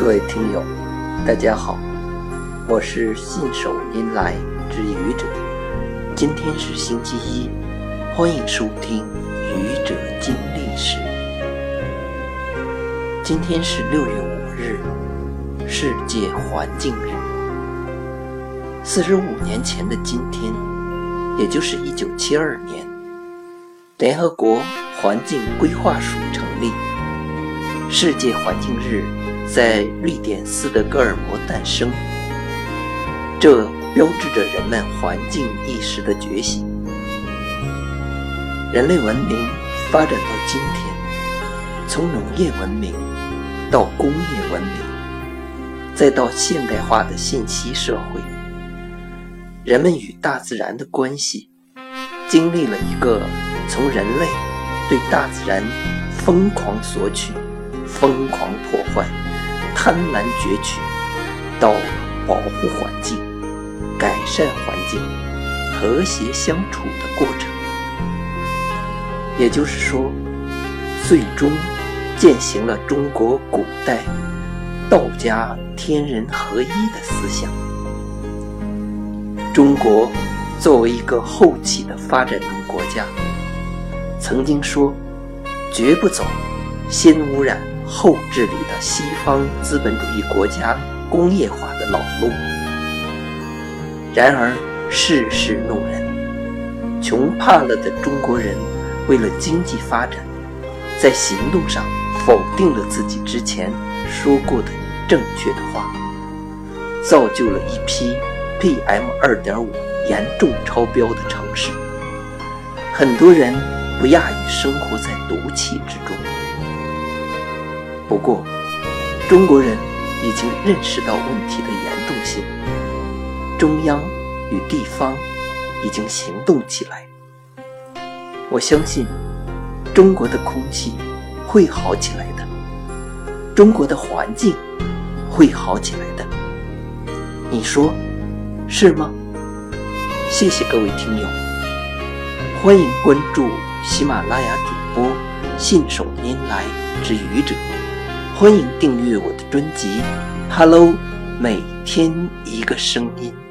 各位听友，大家好，我是信手拈来之愚者。今天是星期一，欢迎收听《愚者经历史》。今天是六月五日，世界环境日。四十五年前的今天，也就是一九七二年，联合国环境规划署成立，世界环境日在瑞典斯德哥尔摩诞生。这标志着人们环境意识的觉醒。人类文明发展到今天，从农业文明到工业文明，再到现代化的信息社会，人们与大自然的关系经历了一个从人类对大自然疯狂索取、疯狂破坏、贪婪攫取，到保护环境。改善环境、和谐相处的过程，也就是说，最终践行了中国古代道家天人合一的思想。中国作为一个后起的发展中国家，曾经说绝不走先污染后治理的西方资本主义国家工业化的老路。然而世事弄人，穷怕了的中国人，为了经济发展，在行动上否定了自己之前说过的正确的话，造就了一批 PM 二点五严重超标的城市。很多人不亚于生活在毒气之中。不过，中国人已经认识到问题的严重性。中央与地方已经行动起来，我相信中国的空气会好起来的，中国的环境会好起来的，你说是吗？谢谢各位听友，欢迎关注喜马拉雅主播信手拈来之愚者，欢迎订阅我的专辑《Hello》，每天一个声音。